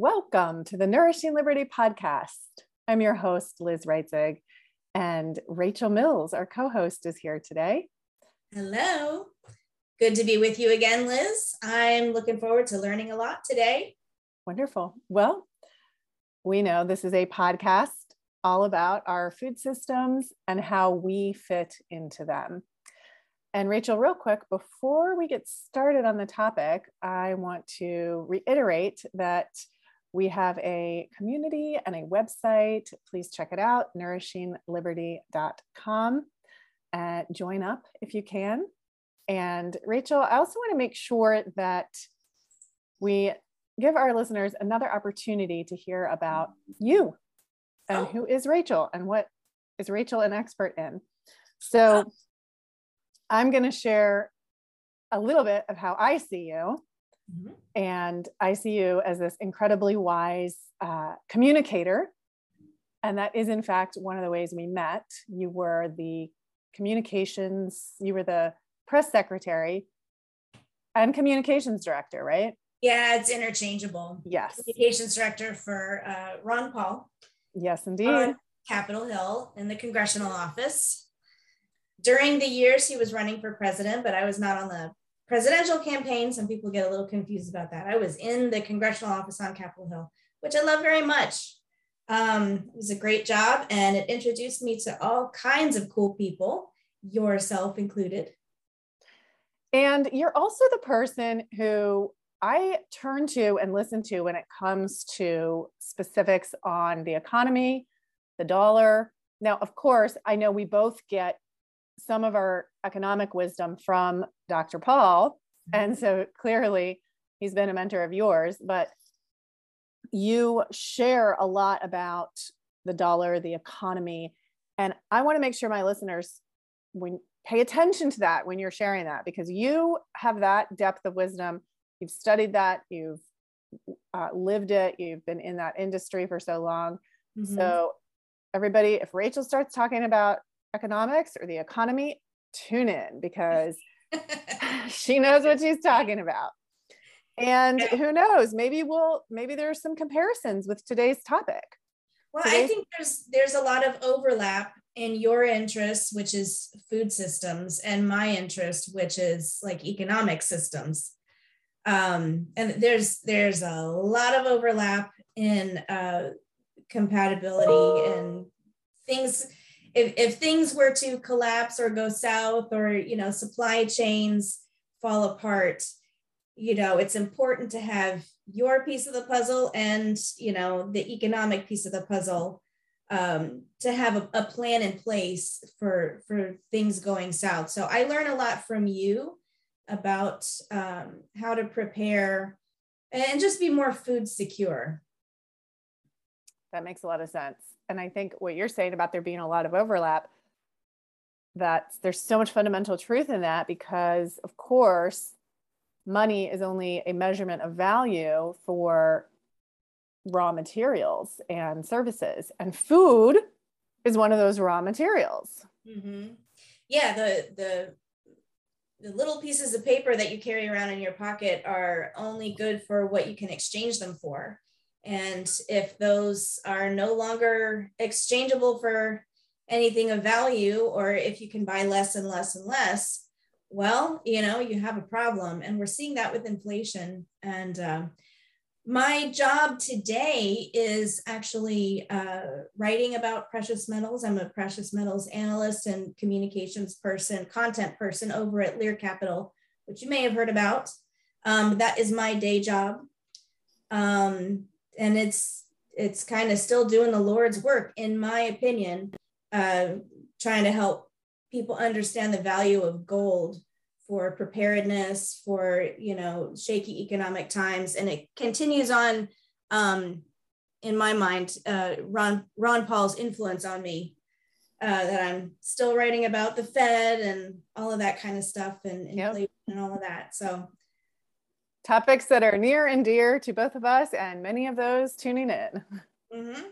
Welcome to the Nourishing Liberty podcast. I'm your host, Liz Reitzig, and Rachel Mills, our co host, is here today. Hello. Good to be with you again, Liz. I'm looking forward to learning a lot today. Wonderful. Well, we know this is a podcast all about our food systems and how we fit into them. And Rachel, real quick, before we get started on the topic, I want to reiterate that we have a community and a website. Please check it out, nourishingliberty.com. Uh, join up if you can. And Rachel, I also want to make sure that we give our listeners another opportunity to hear about you and who is Rachel and what is Rachel an expert in. So I'm going to share a little bit of how I see you. Mm-hmm. And I see you as this incredibly wise uh, communicator. And that is, in fact, one of the ways we met. You were the communications, you were the press secretary and communications director, right? Yeah, it's interchangeable. Yes. Communications director for uh, Ron Paul. Yes, indeed. Capitol Hill in the congressional office. During the years he was running for president, but I was not on the presidential campaign. Some people get a little confused about that. I was in the congressional office on Capitol Hill, which I love very much. Um, it was a great job and it introduced me to all kinds of cool people, yourself included. And you're also the person who I turn to and listen to when it comes to specifics on the economy, the dollar. Now, of course, I know we both get some of our economic wisdom from Dr. Paul. Mm-hmm. And so clearly he's been a mentor of yours, but you share a lot about the dollar, the economy. And I want to make sure my listeners when pay attention to that when you're sharing that because you have that depth of wisdom. You've studied that, you've uh, lived it, you've been in that industry for so long. Mm-hmm. So everybody, if Rachel starts talking about economics or the economy, tune in because she knows what she's talking about. And who knows, maybe we'll maybe there's some comparisons with today's topic. Well, today's- I think there's there's a lot of overlap in your interest, which is food systems, and my interest, which is like economic systems. Um, and there's there's a lot of overlap in uh, compatibility and things if, if things were to collapse or go south or you know supply chains fall apart you know it's important to have your piece of the puzzle and you know the economic piece of the puzzle um, to have a, a, plan in place for for things going south. So i learn a lot from you about um, how to prepare and just be more food secure that makes a lot of sense and I think what you're saying about there being a lot of overlap, that there's so much fundamental truth in that because, of course, money is only a measurement of value for raw materials and services, and food is one of those raw materials. Mm-hmm. Yeah, the the the little pieces of paper that you carry around in your pocket are only good for what you can exchange them for. And if those are no longer exchangeable for anything of value, or if you can buy less and less and less, well, you know, you have a problem. And we're seeing that with inflation. And uh, my job today is actually uh, writing about precious metals. I'm a precious metals analyst and communications person, content person over at Lear Capital, which you may have heard about. Um, that is my day job. Um, and it's it's kind of still doing the Lord's work, in my opinion, uh, trying to help people understand the value of gold for preparedness for you know shaky economic times, and it continues on. Um, in my mind, uh, Ron Ron Paul's influence on me uh, that I'm still writing about the Fed and all of that kind of stuff and inflation yep. and all of that. So topics that are near and dear to both of us and many of those tuning in. Mm-hmm.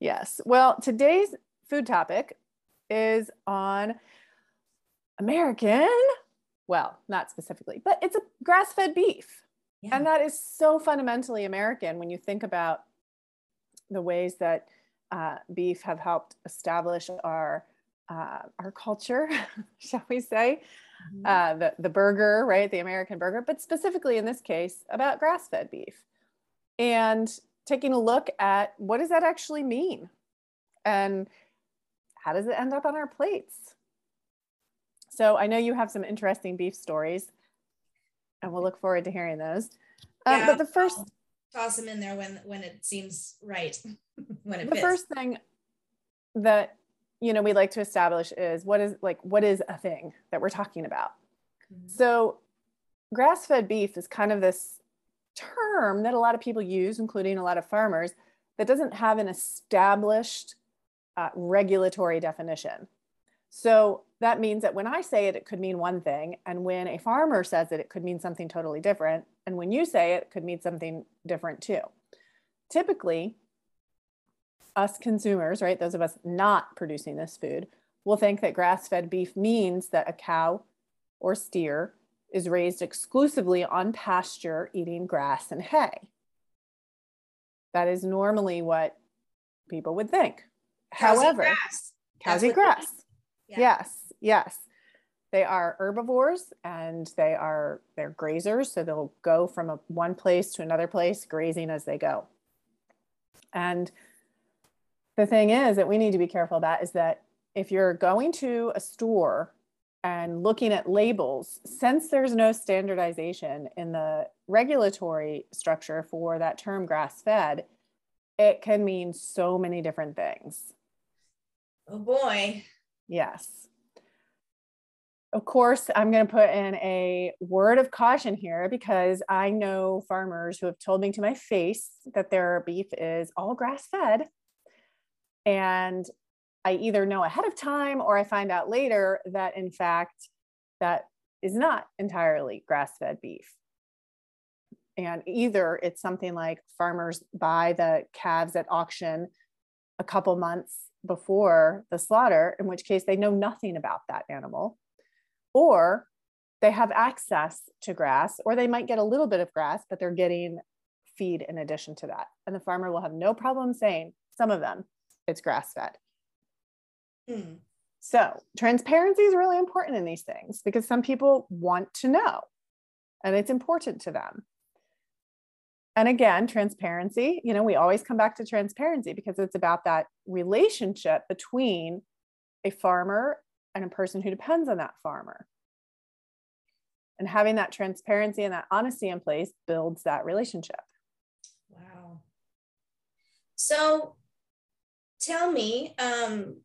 Yes. Well, today's food topic is on American, well, not specifically, but it's a grass fed beef. Yeah. And that is so fundamentally American when you think about the ways that uh, beef have helped establish our uh, our culture, shall we say. Uh, the the burger, right, the American burger, but specifically in this case about grass-fed beef, and taking a look at what does that actually mean, and how does it end up on our plates. So I know you have some interesting beef stories, and we'll look forward to hearing those. Um, yeah, but the first toss them in there when when it seems right, when it the fits. first thing that you know we like to establish is what is like what is a thing that we're talking about. Mm-hmm. So grass-fed beef is kind of this term that a lot of people use, including a lot of farmers, that doesn't have an established uh, regulatory definition. So that means that when I say it, it could mean one thing. And when a farmer says it, it could mean something totally different. And when you say it, it could mean something different too. Typically, us consumers, right, those of us not producing this food, will think that grass fed beef means that a cow or steer is raised exclusively on pasture eating grass and hay. That is normally what people would think. Cows However, grass. cows eat grass. Yeah. Yes, yes. They are herbivores and they are they're grazers, so they'll go from a, one place to another place grazing as they go. And the thing is that we need to be careful about is that if you're going to a store and looking at labels, since there's no standardization in the regulatory structure for that term grass fed, it can mean so many different things. Oh boy. Yes. Of course, I'm going to put in a word of caution here because I know farmers who have told me to my face that their beef is all grass fed. And I either know ahead of time or I find out later that, in fact, that is not entirely grass fed beef. And either it's something like farmers buy the calves at auction a couple months before the slaughter, in which case they know nothing about that animal, or they have access to grass, or they might get a little bit of grass, but they're getting feed in addition to that. And the farmer will have no problem saying, some of them, it's grass fed. Hmm. So, transparency is really important in these things because some people want to know and it's important to them and again transparency you know we always come back to transparency because it's about that relationship between a farmer and a person who depends on that farmer and having that transparency and that honesty in place builds that relationship wow so tell me um,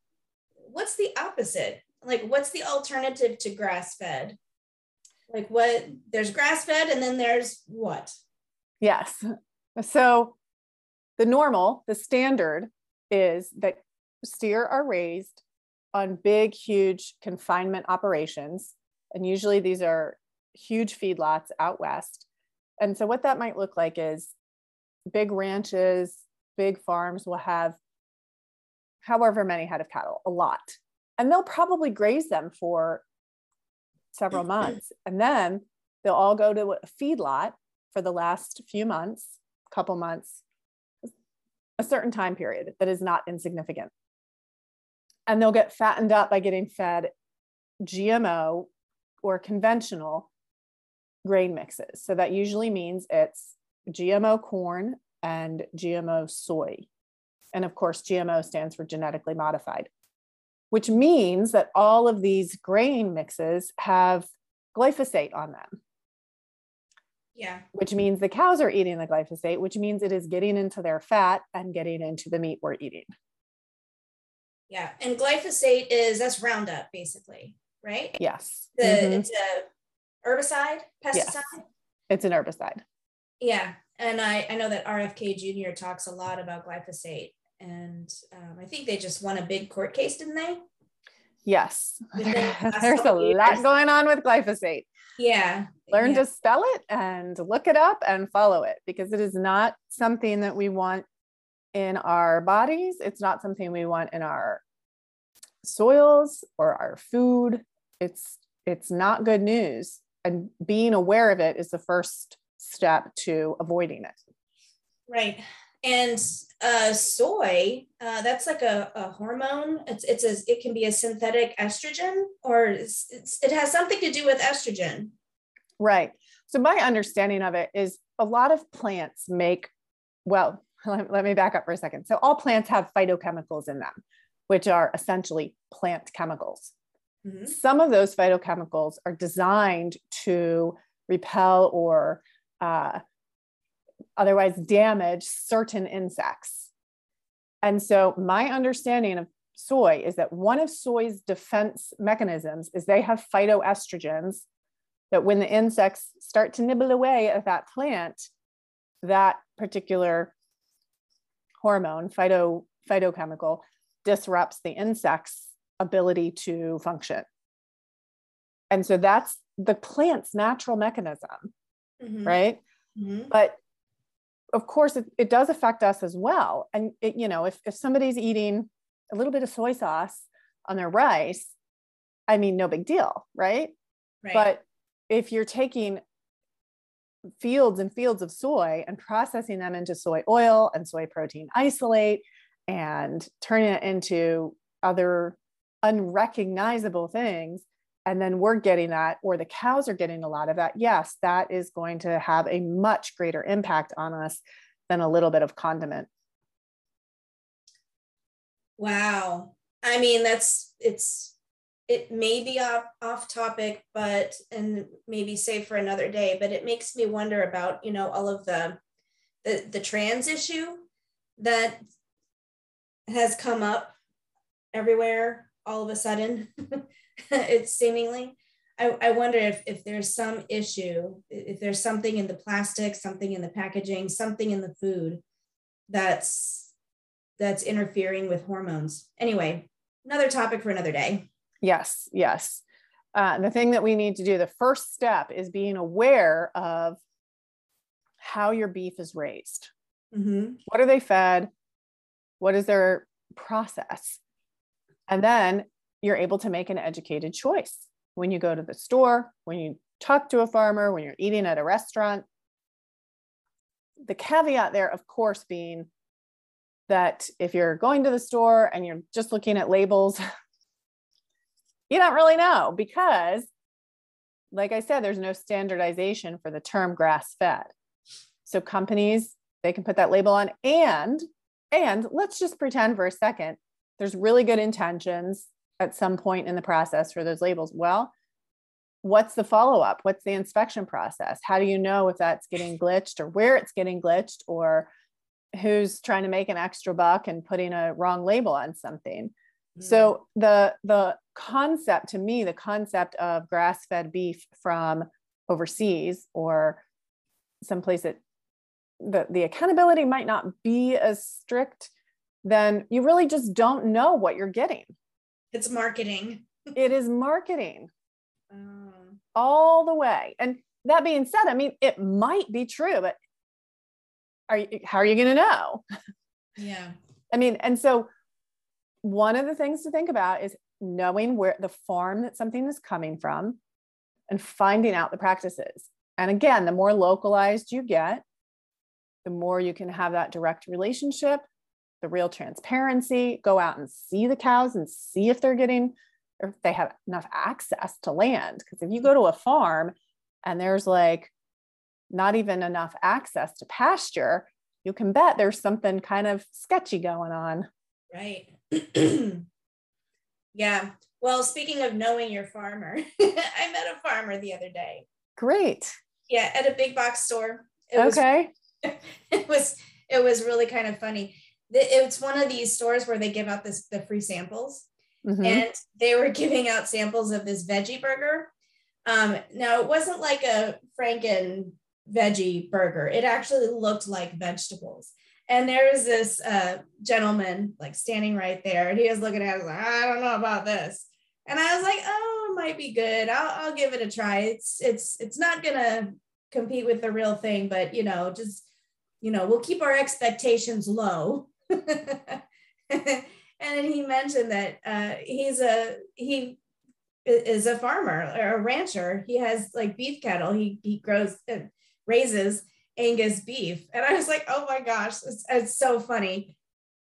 what's the opposite like what's the alternative to grass fed like what there's grass fed and then there's what Yes. So the normal, the standard is that steer are raised on big, huge confinement operations. And usually these are huge feedlots out west. And so what that might look like is big ranches, big farms will have however many head of cattle, a lot. And they'll probably graze them for several mm-hmm. months. And then they'll all go to a feedlot for the last few months, couple months, a certain time period that is not insignificant. And they'll get fattened up by getting fed GMO or conventional grain mixes. So that usually means it's GMO corn and GMO soy. And of course, GMO stands for genetically modified, which means that all of these grain mixes have glyphosate on them. Yeah. Which means the cows are eating the glyphosate, which means it is getting into their fat and getting into the meat we're eating. Yeah. And glyphosate is that's Roundup basically, right? Yes. The mm-hmm. it's a herbicide, pesticide. Yes. It's an herbicide. Yeah. And I, I know that RFK Jr. talks a lot about glyphosate. And um, I think they just won a big court case, didn't they? Yes. There's a lot going on with glyphosate. Yeah. Learn yeah. to spell it and look it up and follow it because it is not something that we want in our bodies. It's not something we want in our soils or our food. It's it's not good news. And being aware of it is the first step to avoiding it. Right. And uh, soy, uh, that's like a, a hormone. It's, it's a, it can be a synthetic estrogen or it's, it's, it has something to do with estrogen. Right. So my understanding of it is a lot of plants make, well, let, let me back up for a second. So all plants have phytochemicals in them, which are essentially plant chemicals. Mm-hmm. Some of those phytochemicals are designed to repel or uh, otherwise damage certain insects. And so, my understanding of soy is that one of soy's defense mechanisms is they have phytoestrogens that when the insects start to nibble away at that plant, that particular hormone, phyto, phytochemical, disrupts the insect's ability to function. And so that's the plant's natural mechanism, mm-hmm. right? Mm-hmm. But of course, it, it does affect us as well. And it, you know, if, if somebody's eating a little bit of soy sauce on their rice, I mean, no big deal, right? right. But if you're taking fields and fields of soy and processing them into soy oil and soy protein isolate and turning it into other unrecognizable things and then we're getting that or the cows are getting a lot of that yes that is going to have a much greater impact on us than a little bit of condiment. Wow. I mean that's it's it may be off, off topic but and maybe save for another day but it makes me wonder about you know all of the the, the trans issue that has come up everywhere all of a sudden it's seemingly. I, I wonder if, if there's some issue if there's something in the plastic something in the packaging something in the food that's that's interfering with hormones. Anyway another topic for another day. Yes yes. Uh, the thing that we need to do the first step is being aware of how your beef is raised. Mm-hmm. what are they fed? What is their process? And then you're able to make an educated choice when you go to the store, when you talk to a farmer, when you're eating at a restaurant. The caveat there, of course, being that if you're going to the store and you're just looking at labels, you don't really know because, like I said, there's no standardization for the term grass fed. So companies, they can put that label on and and let's just pretend for a second there's really good intentions at some point in the process for those labels. Well what's the follow up what's the inspection process? How do you know if that's getting glitched or where it's getting glitched or who's trying to make an extra buck and putting a wrong label on something? Mm. so the the concept to me the concept of grass fed beef from overseas or someplace that the, the accountability might not be as strict then you really just don't know what you're getting it's marketing. it is marketing um, all the way. And that being said, I mean, it might be true, but are you, how are you going to know? Yeah. I mean, and so one of the things to think about is knowing where the farm that something is coming from and finding out the practices. And again, the more localized you get, the more you can have that direct relationship the real transparency, go out and see the cows and see if they're getting or if they have enough access to land. Because if you go to a farm and there's like not even enough access to pasture, you can bet there's something kind of sketchy going on. Right. yeah. Well, speaking of knowing your farmer, I met a farmer the other day. Great. Yeah, at a big box store. It okay. Was, it was it was really kind of funny it's one of these stores where they give out this the free samples. Mm-hmm. and they were giving out samples of this veggie burger. Um, now it wasn't like a franken veggie burger. It actually looked like vegetables. And there was this uh, gentleman like standing right there and he was looking at it like i don't know about this. And i was like oh it might be good. I'll, I'll give it a try. It's it's it's not gonna compete with the real thing but you know just you know we'll keep our expectations low and he mentioned that uh, he's a he is a farmer or a rancher. He has like beef cattle. He he grows uh, raises Angus beef. And I was like, oh my gosh, it's, it's so funny.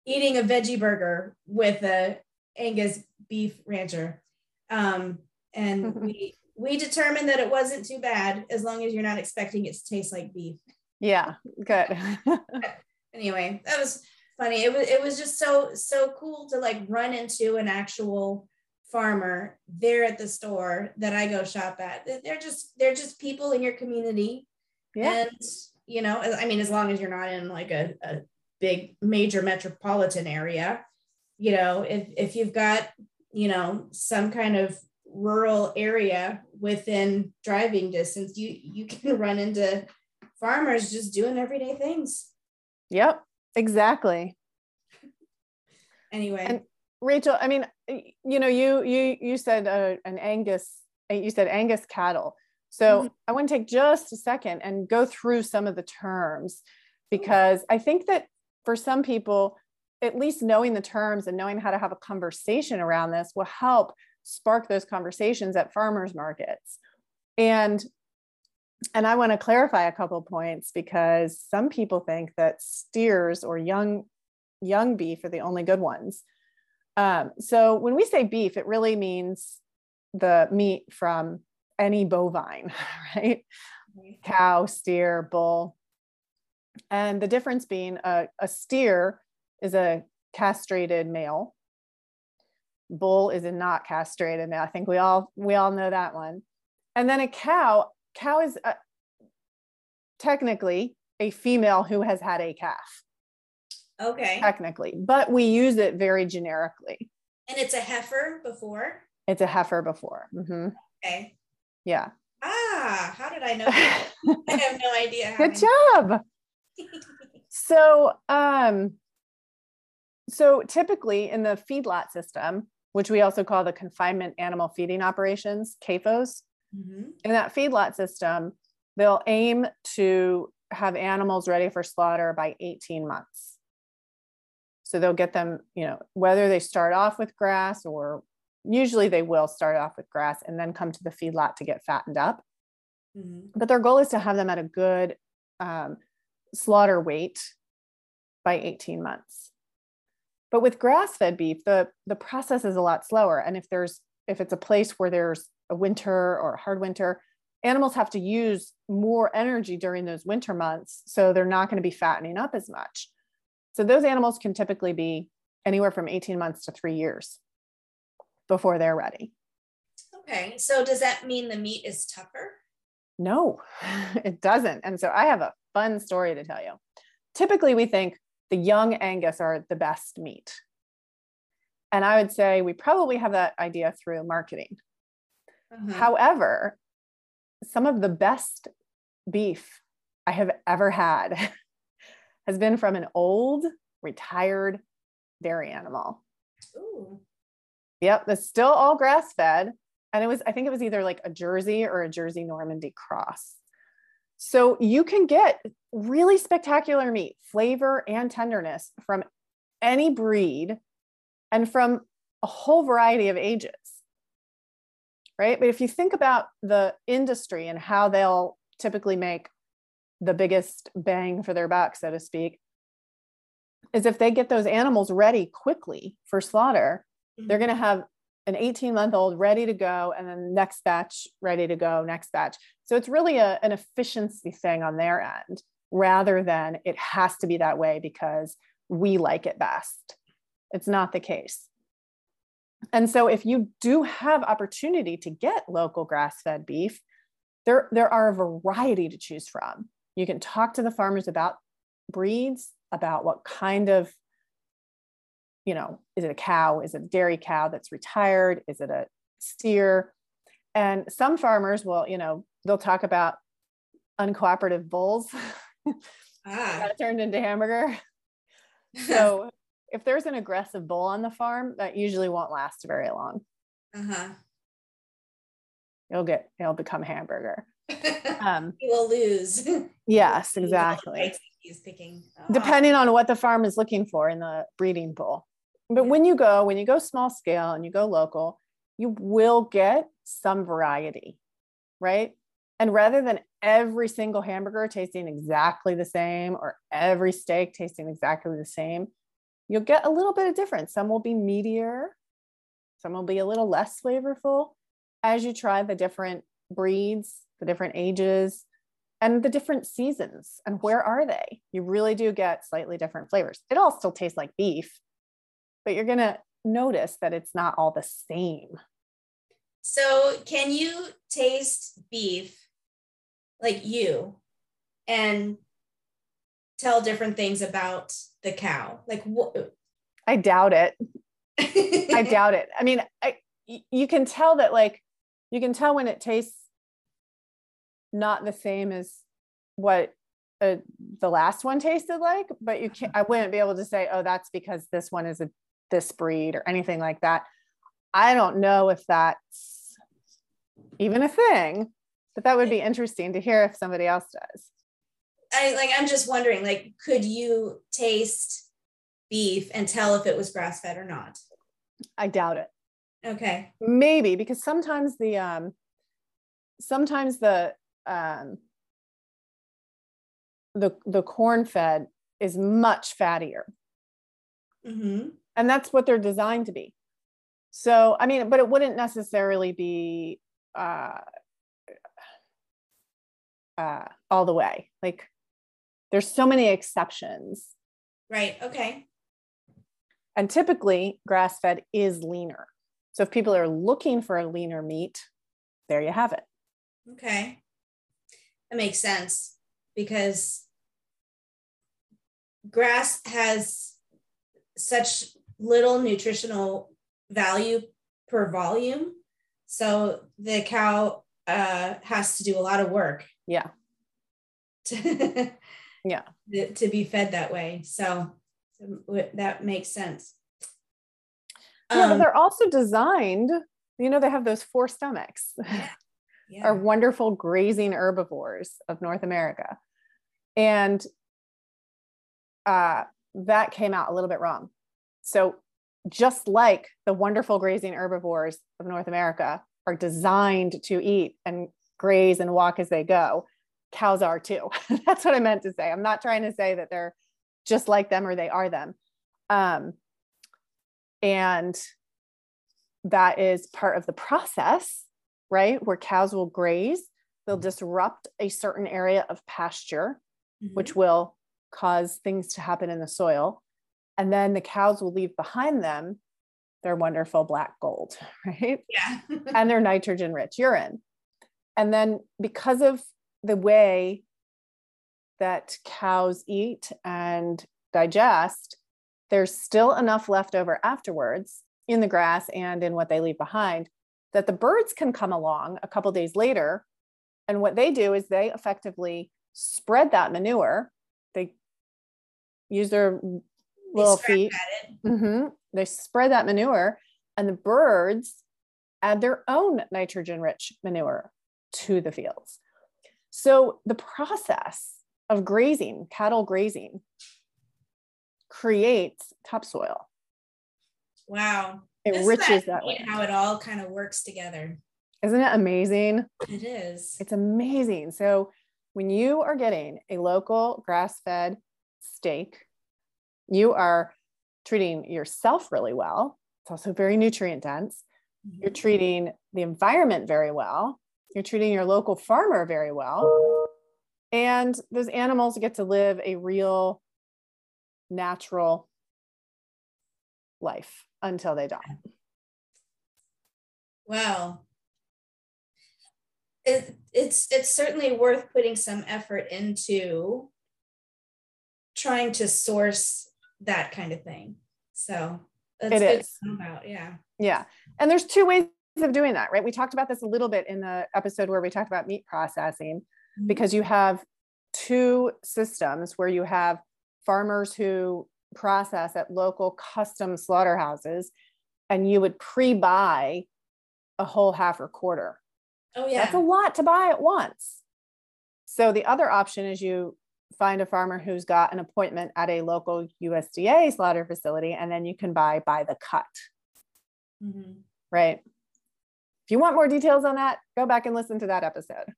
Eating a veggie burger with a Angus beef rancher. Um, and we we determined that it wasn't too bad as long as you're not expecting it to taste like beef. Yeah, good. anyway, that was funny. It was it was just so so cool to like run into an actual farmer there at the store that I go shop at. They're just they're just people in your community. Yeah. And you know, I mean, as long as you're not in like a, a big major metropolitan area, you know, if if you've got, you know, some kind of rural area within driving distance, you you can run into farmers just doing everyday things. Yep, exactly. anyway. And Rachel, I mean, you know, you you you said uh, an Angus, you said Angus cattle. So mm-hmm. I want to take just a second and go through some of the terms because I think that for some people, at least knowing the terms and knowing how to have a conversation around this will help spark those conversations at farmers markets. And and I want to clarify a couple points because some people think that steers or young young beef are the only good ones. Um, so when we say beef, it really means the meat from any bovine, right? Cow, steer, bull. And the difference being a, a steer is a castrated male. Bull is a not castrated male. I think we all we all know that one. And then a cow, cow is a, technically a female who has had a calf. Okay. Technically, but we use it very generically. And it's a heifer before? It's a heifer before. Mm-hmm. Okay. Yeah. Ah, how did I know? I have no idea. Good job. so, um, so typically in the feedlot system, which we also call the confinement animal feeding operations, CAFOs, mm-hmm. in that feedlot system, they'll aim to have animals ready for slaughter by 18 months. So they'll get them, you know, whether they start off with grass or usually they will start off with grass and then come to the feedlot to get fattened up. Mm-hmm. But their goal is to have them at a good um, slaughter weight by 18 months. But with grass-fed beef, the, the process is a lot slower. And if there's if it's a place where there's a winter or a hard winter, animals have to use more energy during those winter months. So they're not going to be fattening up as much. So those animals can typically be anywhere from 18 months to three years before they're ready. Okay. So does that mean the meat is tougher? No, it doesn't. And so I have a fun story to tell you. Typically, we think the young Angus are the best meat. And I would say we probably have that idea through marketing. Uh-huh. However, some of the best beef I have ever had has been from an old retired dairy animal. Ooh. Yep, that's still all grass fed. And it was, I think it was either like a Jersey or a Jersey Normandy cross. So you can get really spectacular meat, flavor and tenderness from any breed and from a whole variety of ages. Right. But if you think about the industry and how they'll typically make the biggest bang for their buck, so to speak, is if they get those animals ready quickly for slaughter, mm-hmm. they're going to have an 18 month old ready to go and then next batch ready to go next batch so it's really a, an efficiency thing on their end rather than it has to be that way because we like it best it's not the case and so if you do have opportunity to get local grass fed beef there there are a variety to choose from you can talk to the farmers about breeds about what kind of you know, is it a cow? Is it a dairy cow that's retired? Is it a steer? And some farmers will, you know, they'll talk about uncooperative bulls ah. that turned into hamburger. so if there's an aggressive bull on the farm, that usually won't last very long. Uh-huh. It'll get, it'll become hamburger. Um, he will lose. yes, exactly. He's picking. Oh. Depending on what the farm is looking for in the breeding bull but when you go when you go small scale and you go local you will get some variety right and rather than every single hamburger tasting exactly the same or every steak tasting exactly the same. You'll get a little bit of difference. Some will be meatier, some will be a little less flavorful as you try the different breeds, the different ages, and the different seasons. And where are they? You really do get slightly different flavors. It all still tastes like beef, but you're going to notice that it's not all the same. So, can you taste beef like you and tell different things about the cow? Like what? I doubt it. I doubt it. I mean, I, you can tell that like you can tell when it tastes not the same as what uh, the last one tasted like, but you can't. I wouldn't be able to say, oh, that's because this one is a this breed or anything like that. I don't know if that's even a thing, but that would be interesting to hear if somebody else does. I like I'm just wondering like could you taste beef and tell if it was grass fed or not? I doubt it. Okay. Maybe because sometimes the um sometimes the um the the corn fed is much fattier. Mm-hmm. And that's what they're designed to be. So, I mean, but it wouldn't necessarily be uh, uh, all the way. Like there's so many exceptions. Right. Okay. And typically, grass fed is leaner. So if people are looking for a leaner meat, there you have it. Okay. That makes sense because grass has such little nutritional value per volume so the cow uh, has to do a lot of work. Yeah. Yeah. To be fed that way. So, that makes sense. Yeah, um, but they're also designed, you know, they have those four stomachs. Yeah. Yeah. are wonderful grazing herbivores of North America. And uh, that came out a little bit wrong. So just like the wonderful grazing herbivores of North America are designed to eat and graze and walk as they go, cows are too. That's what I meant to say. I'm not trying to say that they're just like them or they are them. Um, and that is part of the process, right? Where cows will graze, they'll disrupt a certain area of pasture, mm-hmm. which will cause things to happen in the soil and then the cows will leave behind them their wonderful black gold, right? Yeah. and their nitrogen rich urine. And then because of the way that cows eat and digest, there's still enough left over afterwards in the grass and in what they leave behind that the birds can come along a couple days later. And what they do is they effectively spread that manure. They use their little feet. Mm-hmm. They spread that manure, and the birds add their own nitrogen rich manure to the fields. So the process of grazing, cattle grazing, creates topsoil. Wow. It enriches that, that How it all kind of works together. Isn't it amazing? It is. It's amazing. So when you are getting a local grass fed steak you are treating yourself really well. It's also very nutrient dense. Mm-hmm. You're treating the environment very well. You're treating your local farmer very well. And those animals get to live a real natural life until they die. Wow. It, it's it's certainly worth putting some effort into trying to source that kind of thing. So that's it good is. about. Yeah. Yeah. And there's two ways of doing that, right? We talked about this a little bit in the episode where we talked about meat processing mm-hmm. because you have two systems where you have farmers who process at local custom slaughterhouses and you would pre-buy a whole half or quarter. Oh yeah. That's a lot to buy at once. So the other option is you find a farmer who's got an appointment at a local USDA slaughter facility, and then you can buy by the cut. Mm-hmm. Right. If you want more details on that, go back and listen to that episode.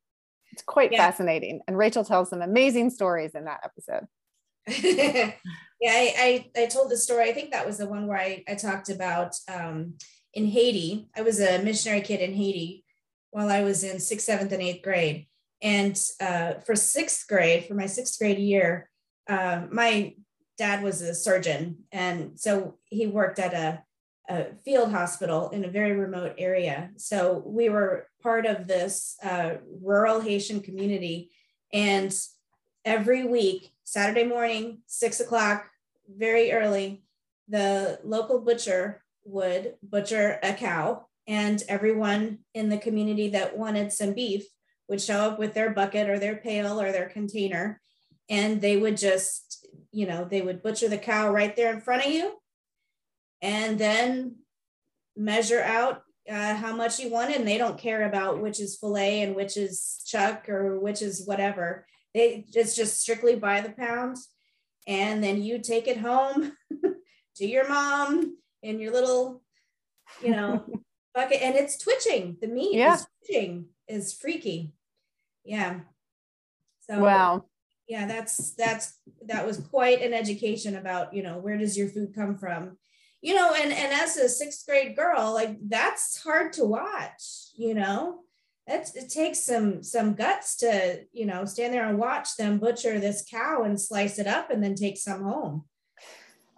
It's quite yeah. fascinating. And Rachel tells some amazing stories in that episode. yeah, I, I, I, told the story. I think that was the one where I, I talked about um, in Haiti. I was a missionary kid in Haiti while I was in sixth, seventh, and eighth grade. And uh, for sixth grade, for my sixth grade year, uh, my dad was a surgeon. And so he worked at a, a, field hospital in a very remote area. So we were part of this uh, rural Haitian community. And every week, Saturday morning, six o'clock, very early, the local butcher would butcher a cow and everyone in the community that wanted some beef would show up with their bucket or their pail or their container and they would just you know they would butcher the cow right there in front of you and then measure out uh, how much you want and they don't care about which is fillet and which is chuck or which is whatever. They it's just strictly by the pound and then you take it home to your mom in your little you know bucket. And it's twitching. The meat yeah. is twitching. Is freaky. Yeah. So wow. yeah that's that's that was quite an education about you know where does your food come from you know and and as a sixth grade girl like that's hard to watch you know? It's, it takes some some guts to you know stand there and watch them butcher this cow and slice it up and then take some home.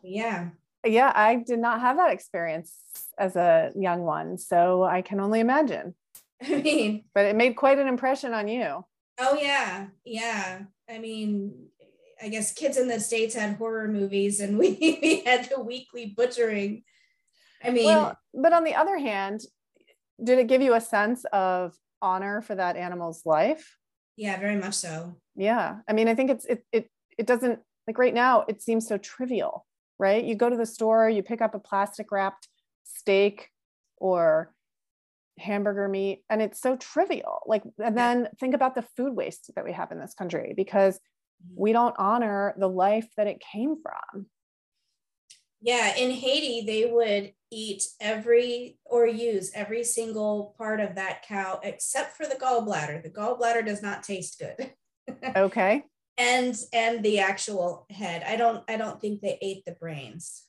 Yeah. Yeah i did not have that experience as a young one so i can only imagine. I mean but it made quite an impression on you. Oh yeah. Yeah. I mean, I guess kids in the States had horror movies and we, we had the weekly butchering. I mean, well, but on the other hand, did it give you a sense of honor for that animal's life? Yeah, very much so. Yeah. I mean, I think it's, it, it, it doesn't like right now, it seems so trivial, right? You go to the store, you pick up a plastic wrapped steak or hamburger meat and it's so trivial like and then think about the food waste that we have in this country because. We don't honor the life that it came from. Yeah in haiti they would eat every or use every single part of that cow except for the gallbladder. The gallbladder does not taste good. Okay. And and the actual head. I don't i don't think they ate the brains.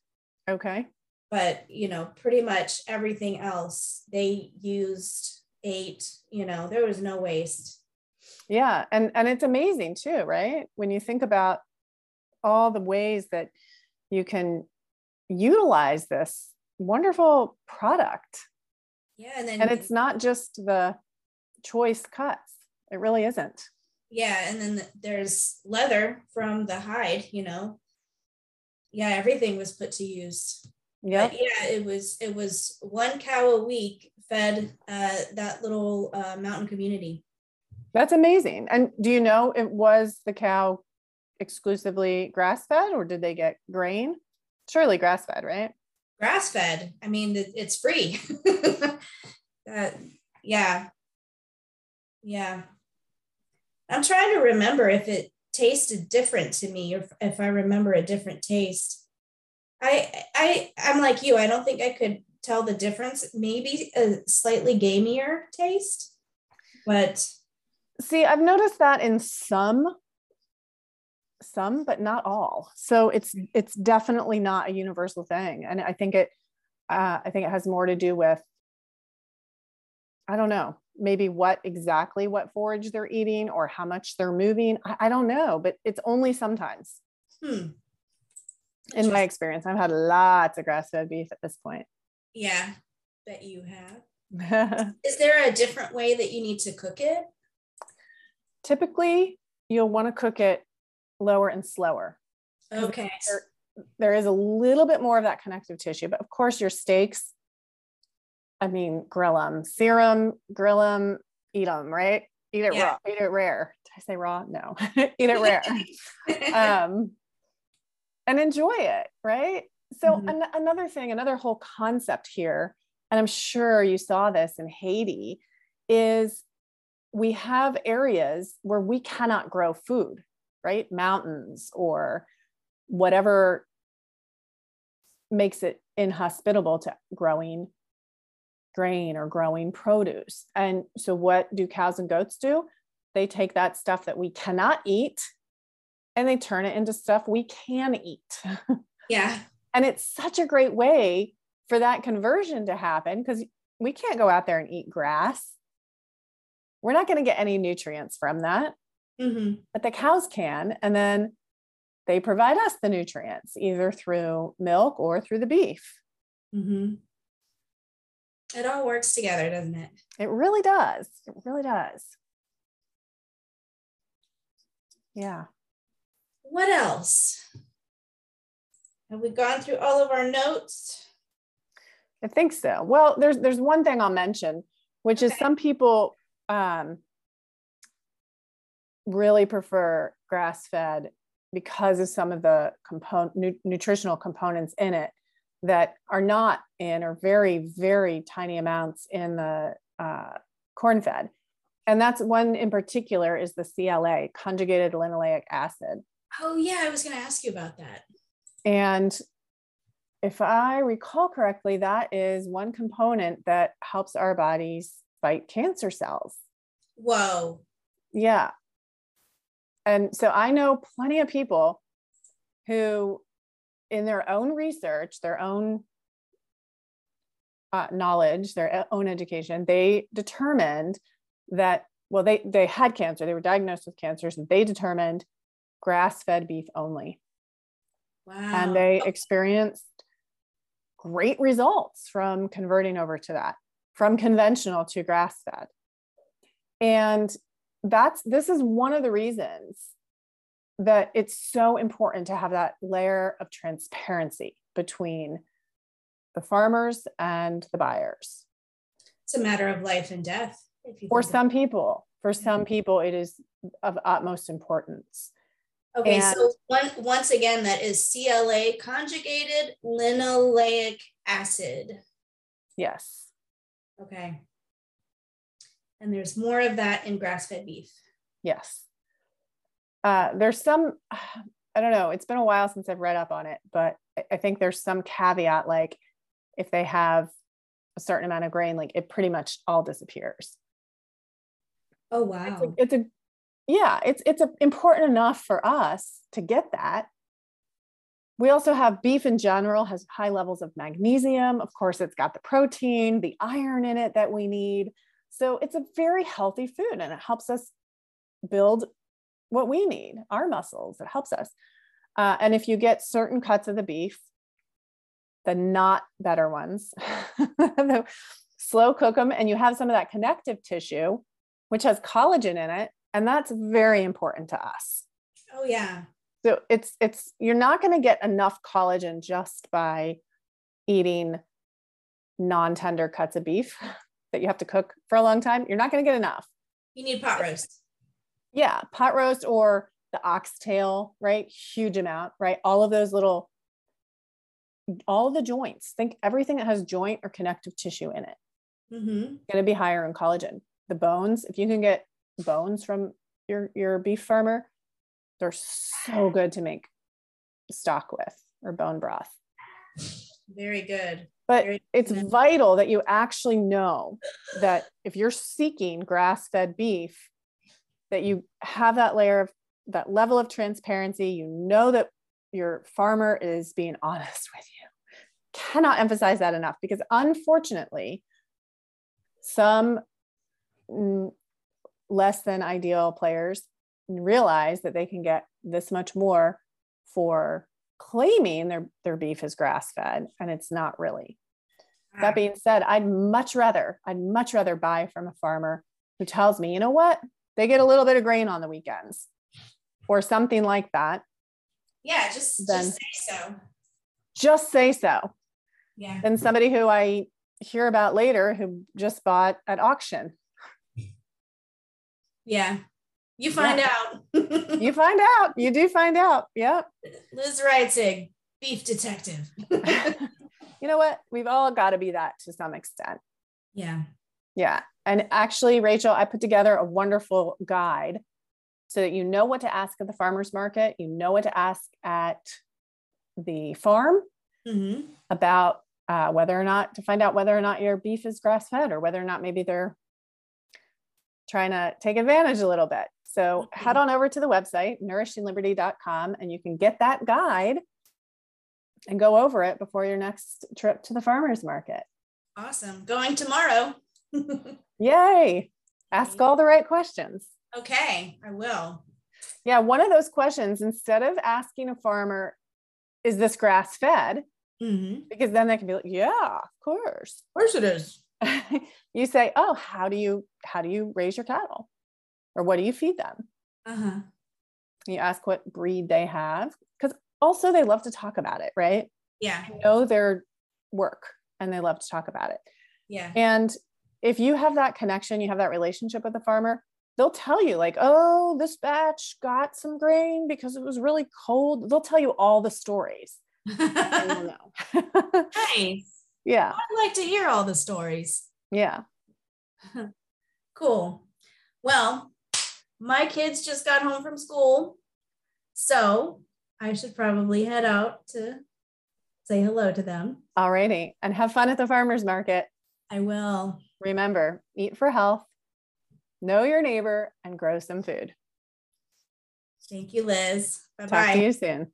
Okay. But you know pretty much everything else they used ate you know there was no waste yeah and and it's amazing too right? When you think about all the ways that you can utilize this wonderful product. Yeah and then and it's not just the choice cuts it really isn't. Yeah and then there's leather from the hide you know? Yeah everything was put to use. Yeah yeah it was it was one cow a week fed uh, that little uh, mountain community that's amazing. And do you know it was the cow exclusively grass fed or did they get grain? Surely grass fed right? Grass fed. I mean it's free. That uh, yeah. Yeah. I'm trying to remember if it tasted different to me or if i remember a different taste. I I I'm like you. I don't think I could tell the difference. Maybe a slightly gamier taste, but see, I've noticed that in some some but not all. So it's it's definitely not a universal thing. And i think it uh, i think it has more to do with i don't know maybe what exactly what forage they're eating or how much they're moving. I, I don't know but it's only sometimes. Hmm. In my experience i've had lots of grass-fed beef at this point. Yeah that you have. Is there a different way that you need to cook it typically you'll want to cook it lower and slower. Okay. there, there is a little bit more of that connective tissue but of course your steaks i mean grill them sear them grill them eat them right? Eat it yeah. raw eat it rare. Did i say raw? No. Eat it rare. Um and enjoy it, right? So, mm-hmm. an- another thing, another whole concept here, and I'm sure you saw this in Haiti, is we have areas where we cannot grow food, right? Mountains or whatever makes it inhospitable to growing grain or growing produce. And so, what do cows and goats do? they take that stuff that we cannot eat and they turn it into stuff we can eat. Yeah. and it's such a great way for that conversion to happen because we can't go out there and eat grass. We're not going to get any nutrients from that, Mm-hmm. but the cows can. And then they provide us the nutrients either through milk or through the beef. Mm-hmm. It all works together, doesn't it? It really does. It really does. Yeah. What else? Have we gone through all of our notes? I think so. Well, there's there's one thing I'll mention, which is some people um, really prefer grass fed because of some of the component nu- nutritional components in it that are not in or very very tiny amounts in the uh, corn fed, and that's one in particular is the CLA conjugated linoleic acid. Oh yeah, I was going to ask you about that. And if I recall correctly, that is one component that helps our bodies fight cancer cells. Whoa. Yeah. And so I know plenty of people who, in their own research, their own uh, knowledge, their own education, they determined that, well, they, they had cancer, they were diagnosed with cancer, so they determined grass fed beef only Wow. and they experienced great results from converting over to that from conventional to grass fed and that's this is one of the reasons that it's so important to have that layer of transparency between the farmers and the buyers it's a matter of life and death. For some people for some people it is of utmost importance Okay, And- so one, once again, that is CLA conjugated linoleic acid. yes Okay. And there's more of that in grass fed beef. Yes. Uh, there's some, I don't know, it's been a while since I've read up on it, but I- think there's some caveat like if they have a certain amount of grain, like it pretty much all disappears. Oh, It's wow. a, it's a yeah, it's it's a, important enough for us to get that. We also have beef in general has high levels of magnesium. Of course, it's got the protein, the iron in it that we need. So it's a very healthy food and it helps us build what we need, our muscles. It helps us. Uh, and if you get certain cuts of the beef, the not better ones, slow cook them, and you have some of that connective tissue, which has collagen in it, and that's very important to us. oh, yeah. So it's it's you're not going to get enough collagen just by eating non-tender cuts of beef that you have to cook for a long time. You're not going to get enough. You need pot roast. Yeah, pot roast or the oxtail, right? Huge amount, right? All of those little all the joints. Think everything that has joint or connective tissue in it Mm-hmm. going to be higher in collagen. The bones, if you can get bones from your your beef farmer, they're so good to make stock with or bone broth. Very good. But Very it's good. vital that you actually know that if you're seeking grass-fed beef, that you have that layer of that level of transparency. You know that your farmer is being honest with you. Cannot emphasize that enough because unfortunately, some mm, less than ideal players realize that they can get this much more for claiming their, their beef is grass fed and it's not really. That ah. being said, I'd much rather, I'd much rather buy from a farmer who tells me, you know what, they get a little bit of grain on the weekends or something like that. yeah, just, Then- just say so. Just say so. Yeah. Than somebody who I hear about later who just bought at auction. Yeah. You find out. You find out, you do find out. Yep. Liz Reitzig, beef detective. you know what? We've all got to be that to some extent. yeah. Yeah. And actually, Rachel, I put together a wonderful guide so that you know what to ask at the farmer's market, you know what to ask at the farm Mm-hmm. about uh, whether or not to find out whether or not your beef is grass fed or whether or not maybe they're trying to take advantage a little bit. So head on over to the website, nourishingliberty.com, and you can get that guide and go over it before your next trip to the farmer's market. Awesome. Going tomorrow. Yay. Ask all the right questions. Okay, I will. Yeah, one of those questions, instead of asking a farmer, is this grass fed? Mm-hmm. Because then they can be like, yeah, of course. Of course it is. you say, oh, how do you how do you raise your cattle? Or what do you feed them? Uh-huh. You ask what breed they have. Because also they love to talk about it, right? Yeah. They know their work and they love to talk about it. Yeah. And if you have that connection, you have that relationship with the farmer, they'll tell you, like, oh, this batch got some grain because it was really cold. They'll tell you all the stories. nice. Yeah. I'd like to hear all the stories. Yeah. cool. Well, my kids just got home from school. So I should probably head out to say hello to them. Alrighty. And have fun at the farmer's market. I will. Remember, eat for health, know your neighbor, and grow some food. Thank you, Liz. Bye bye. Talk to you soon.